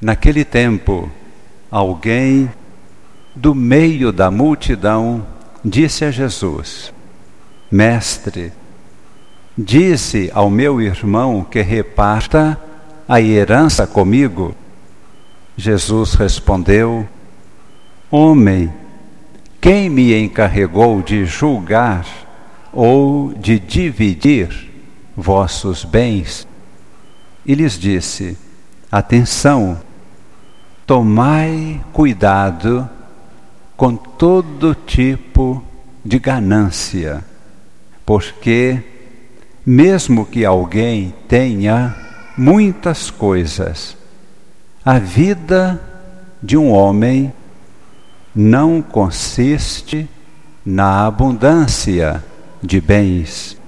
Naquele tempo, alguém do meio da multidão disse a Jesus: Mestre, disse ao meu irmão que reparta a herança comigo. Jesus respondeu: Homem, quem me encarregou de julgar ou de dividir vossos bens? E lhes disse: Atenção, tomai cuidado com todo tipo de ganância, porque, mesmo que alguém tenha muitas coisas, a vida de um homem não consiste na abundância de bens.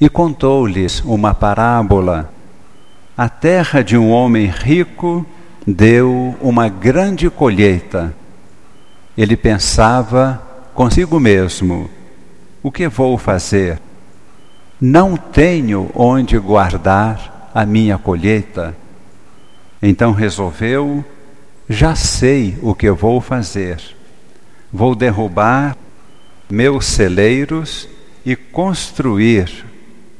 E contou-lhes uma parábola. A terra de um homem rico deu uma grande colheita. Ele pensava consigo mesmo: o que vou fazer? Não tenho onde guardar a minha colheita. Então resolveu: já sei o que vou fazer. Vou derrubar meus celeiros e construir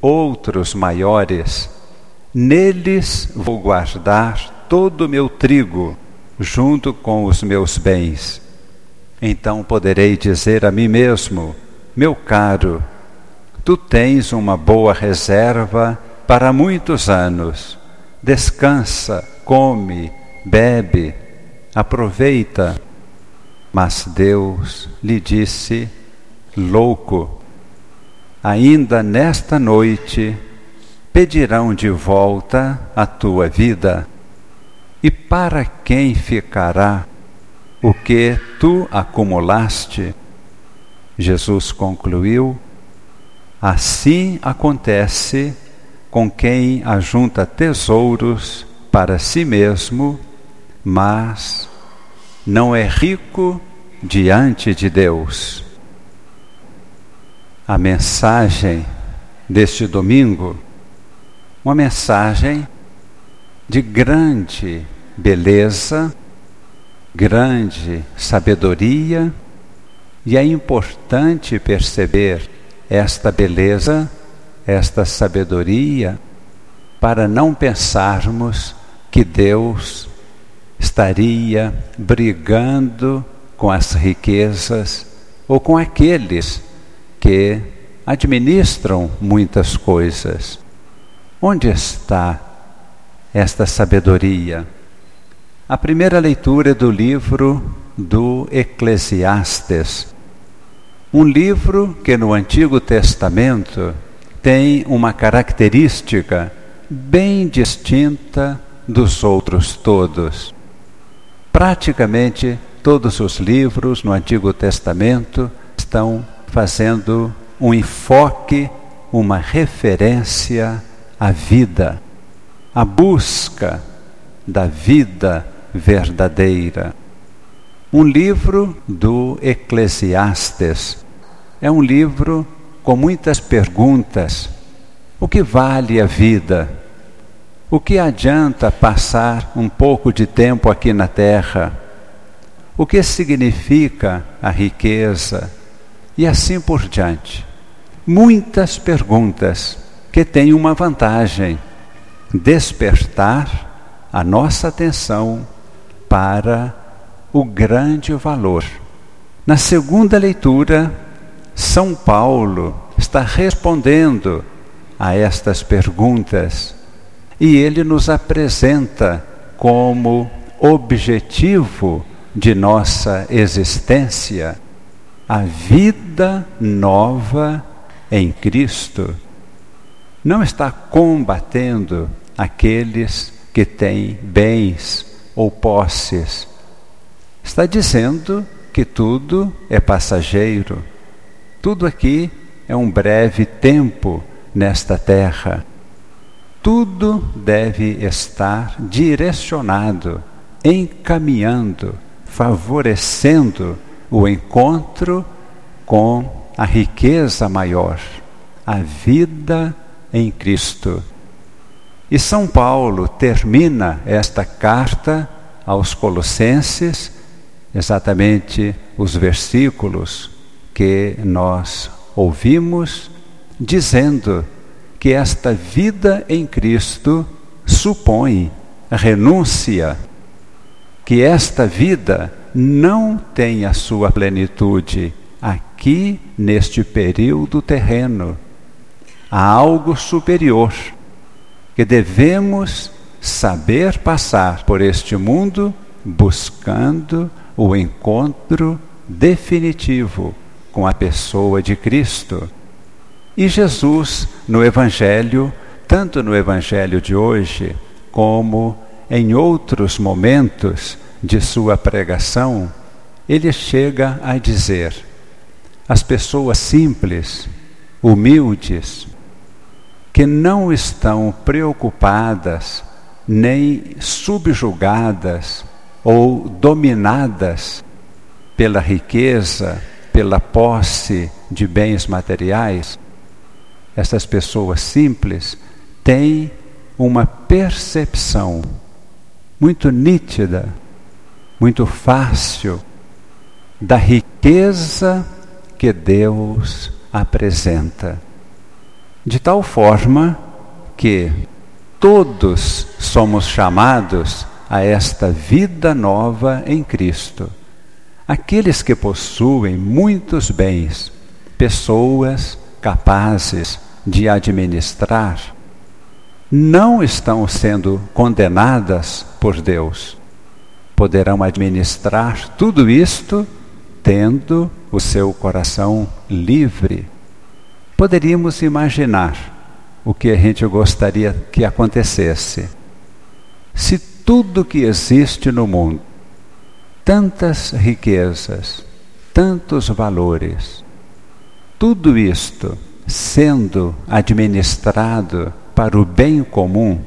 outros maiores. Neles vou guardar todo o meu trigo, junto com os meus bens. Então poderei dizer a mim mesmo: Meu caro, tu tens uma boa reserva para muitos anos. Descansa, come, bebe, aproveita. Mas Deus lhe disse: Louco, ainda nesta noite pedirão de volta a tua vida. E para quem ficará o que tu acumulaste? Jesus concluiu: Assim acontece com quem ajunta tesouros para si mesmo, mas não é rico diante de Deus. A mensagem deste domingo, uma mensagem de grande beleza, grande sabedoria, e é importante perceber esta beleza, esta sabedoria, para não pensarmos que Deus estaria brigando com as riquezas ou com aqueles que administram muitas coisas. Onde está esta sabedoria? A primeira leitura é do livro do Eclesiastes, um livro que no Antigo Testamento tem uma característica bem distinta dos outros todos. Praticamente todos os livros no Antigo Testamento estão fazendo um enfoque, uma referência à vida, à busca da vida verdadeira. Um livro do Eclesiastes é um livro com muitas perguntas. O que vale a vida? O que adianta passar um pouco de tempo aqui na terra? O que significa a riqueza? E assim por diante. Muitas perguntas que têm uma vantagem: despertar a nossa atenção para o grande valor. Na segunda leitura, São Paulo está respondendo a estas perguntas e ele nos apresenta como objetivo de nossa existência a vida nova em Cristo. Não está combatendo aqueles que têm bens ou posses, está dizendo que tudo é passageiro. Tudo aqui é um breve tempo nesta terra. Tudo deve estar direcionado, encaminhando, favorecendo o encontro com a riqueza maior, a vida em Cristo. E São Paulo termina esta carta aos Colossenses, exatamente os versículos que nós ouvimos, dizendo que esta vida em Cristo supõe renúncia, que esta vida não tem a sua plenitude aqui neste período terreno. Há algo superior que devemos saber passar por este mundo buscando o encontro definitivo com a pessoa de Cristo. E Jesus, no Evangelho, tanto no Evangelho de hoje, como em outros momentos de sua pregação, ele chega a dizer: as pessoas simples, humildes, que não estão preocupadas nem subjugadas ou dominadas pela riqueza, pela posse de bens materiais, essas pessoas simples têm uma percepção muito nítida, muito fácil da riqueza que Deus apresenta. De tal forma que todos somos chamados a esta vida nova em Cristo. Aqueles que possuem muitos bens, pessoas capazes de administrar, não estão sendo condenadas por Deus. Poderão administrar tudo isto tendo o seu coração livre Poderíamos imaginar o que a gente gostaria que acontecesse. Se tudo que existe no mundo, tantas riquezas, tantos valores, tudo isto sendo administrado para o bem comum,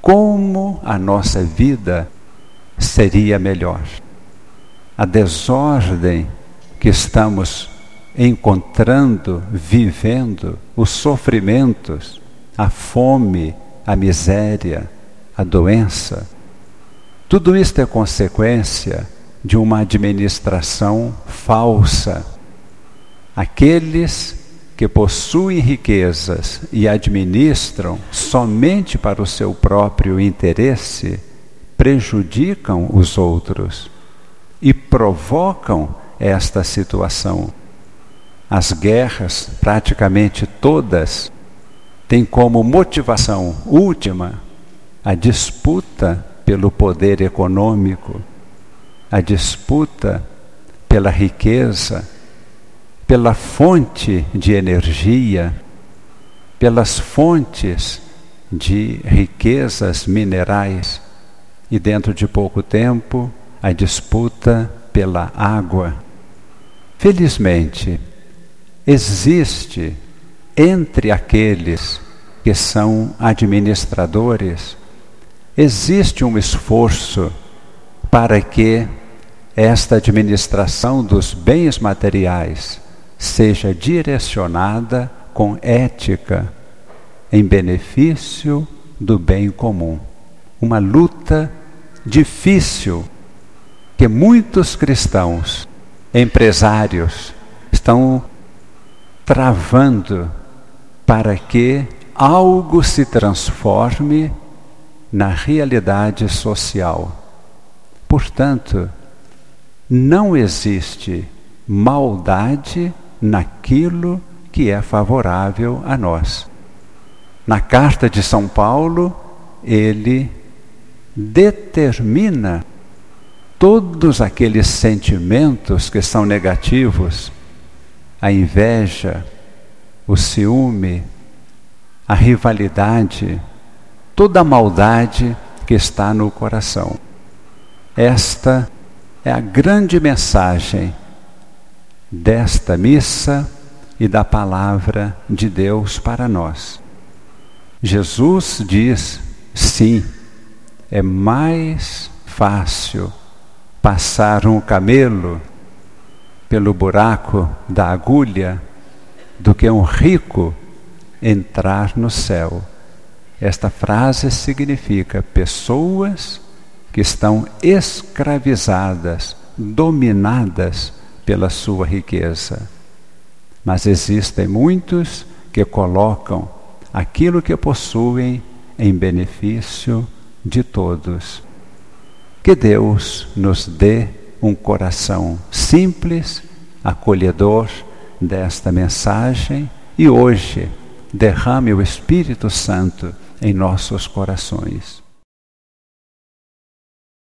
como a nossa vida seria melhor. A desordem que estamos encontrando, vivendo os sofrimentos, a fome, a miséria, a doença. Tudo isto é consequência de uma administração falsa. Aqueles que possuem riquezas e administram somente para o seu próprio interesse prejudicam os outros e provocam esta situação. As guerras, praticamente todas, têm como motivação última a disputa pelo poder econômico, a disputa pela riqueza, pela fonte de energia, pelas fontes de riquezas minerais e dentro de pouco tempo a disputa pela água. Felizmente, existe entre aqueles que são administradores, existe um esforço para que esta administração dos bens materiais seja direcionada com ética em benefício do bem comum. Uma luta difícil que muitos cristãos, empresários, estão travando para que algo se transforme na realidade social. Portanto, não existe maldade naquilo que é favorável a nós. Na carta de São Paulo, ele determina todos aqueles sentimentos que são negativos a inveja, o ciúme, a rivalidade, toda a maldade que está no coração. Esta é a grande mensagem desta missa e da palavra de Deus para nós. Jesus diz: sim, é mais fácil passar um camelo pelo buraco da agulha do que um rico entrar no céu. Esta frase significa pessoas que estão escravizadas, dominadas pela sua riqueza. Mas existem muitos que colocam aquilo que possuem em benefício de todos. Que Deus nos dê um coração simples, acolhedor desta mensagem e hoje derrame o Espírito Santo em nossos corações.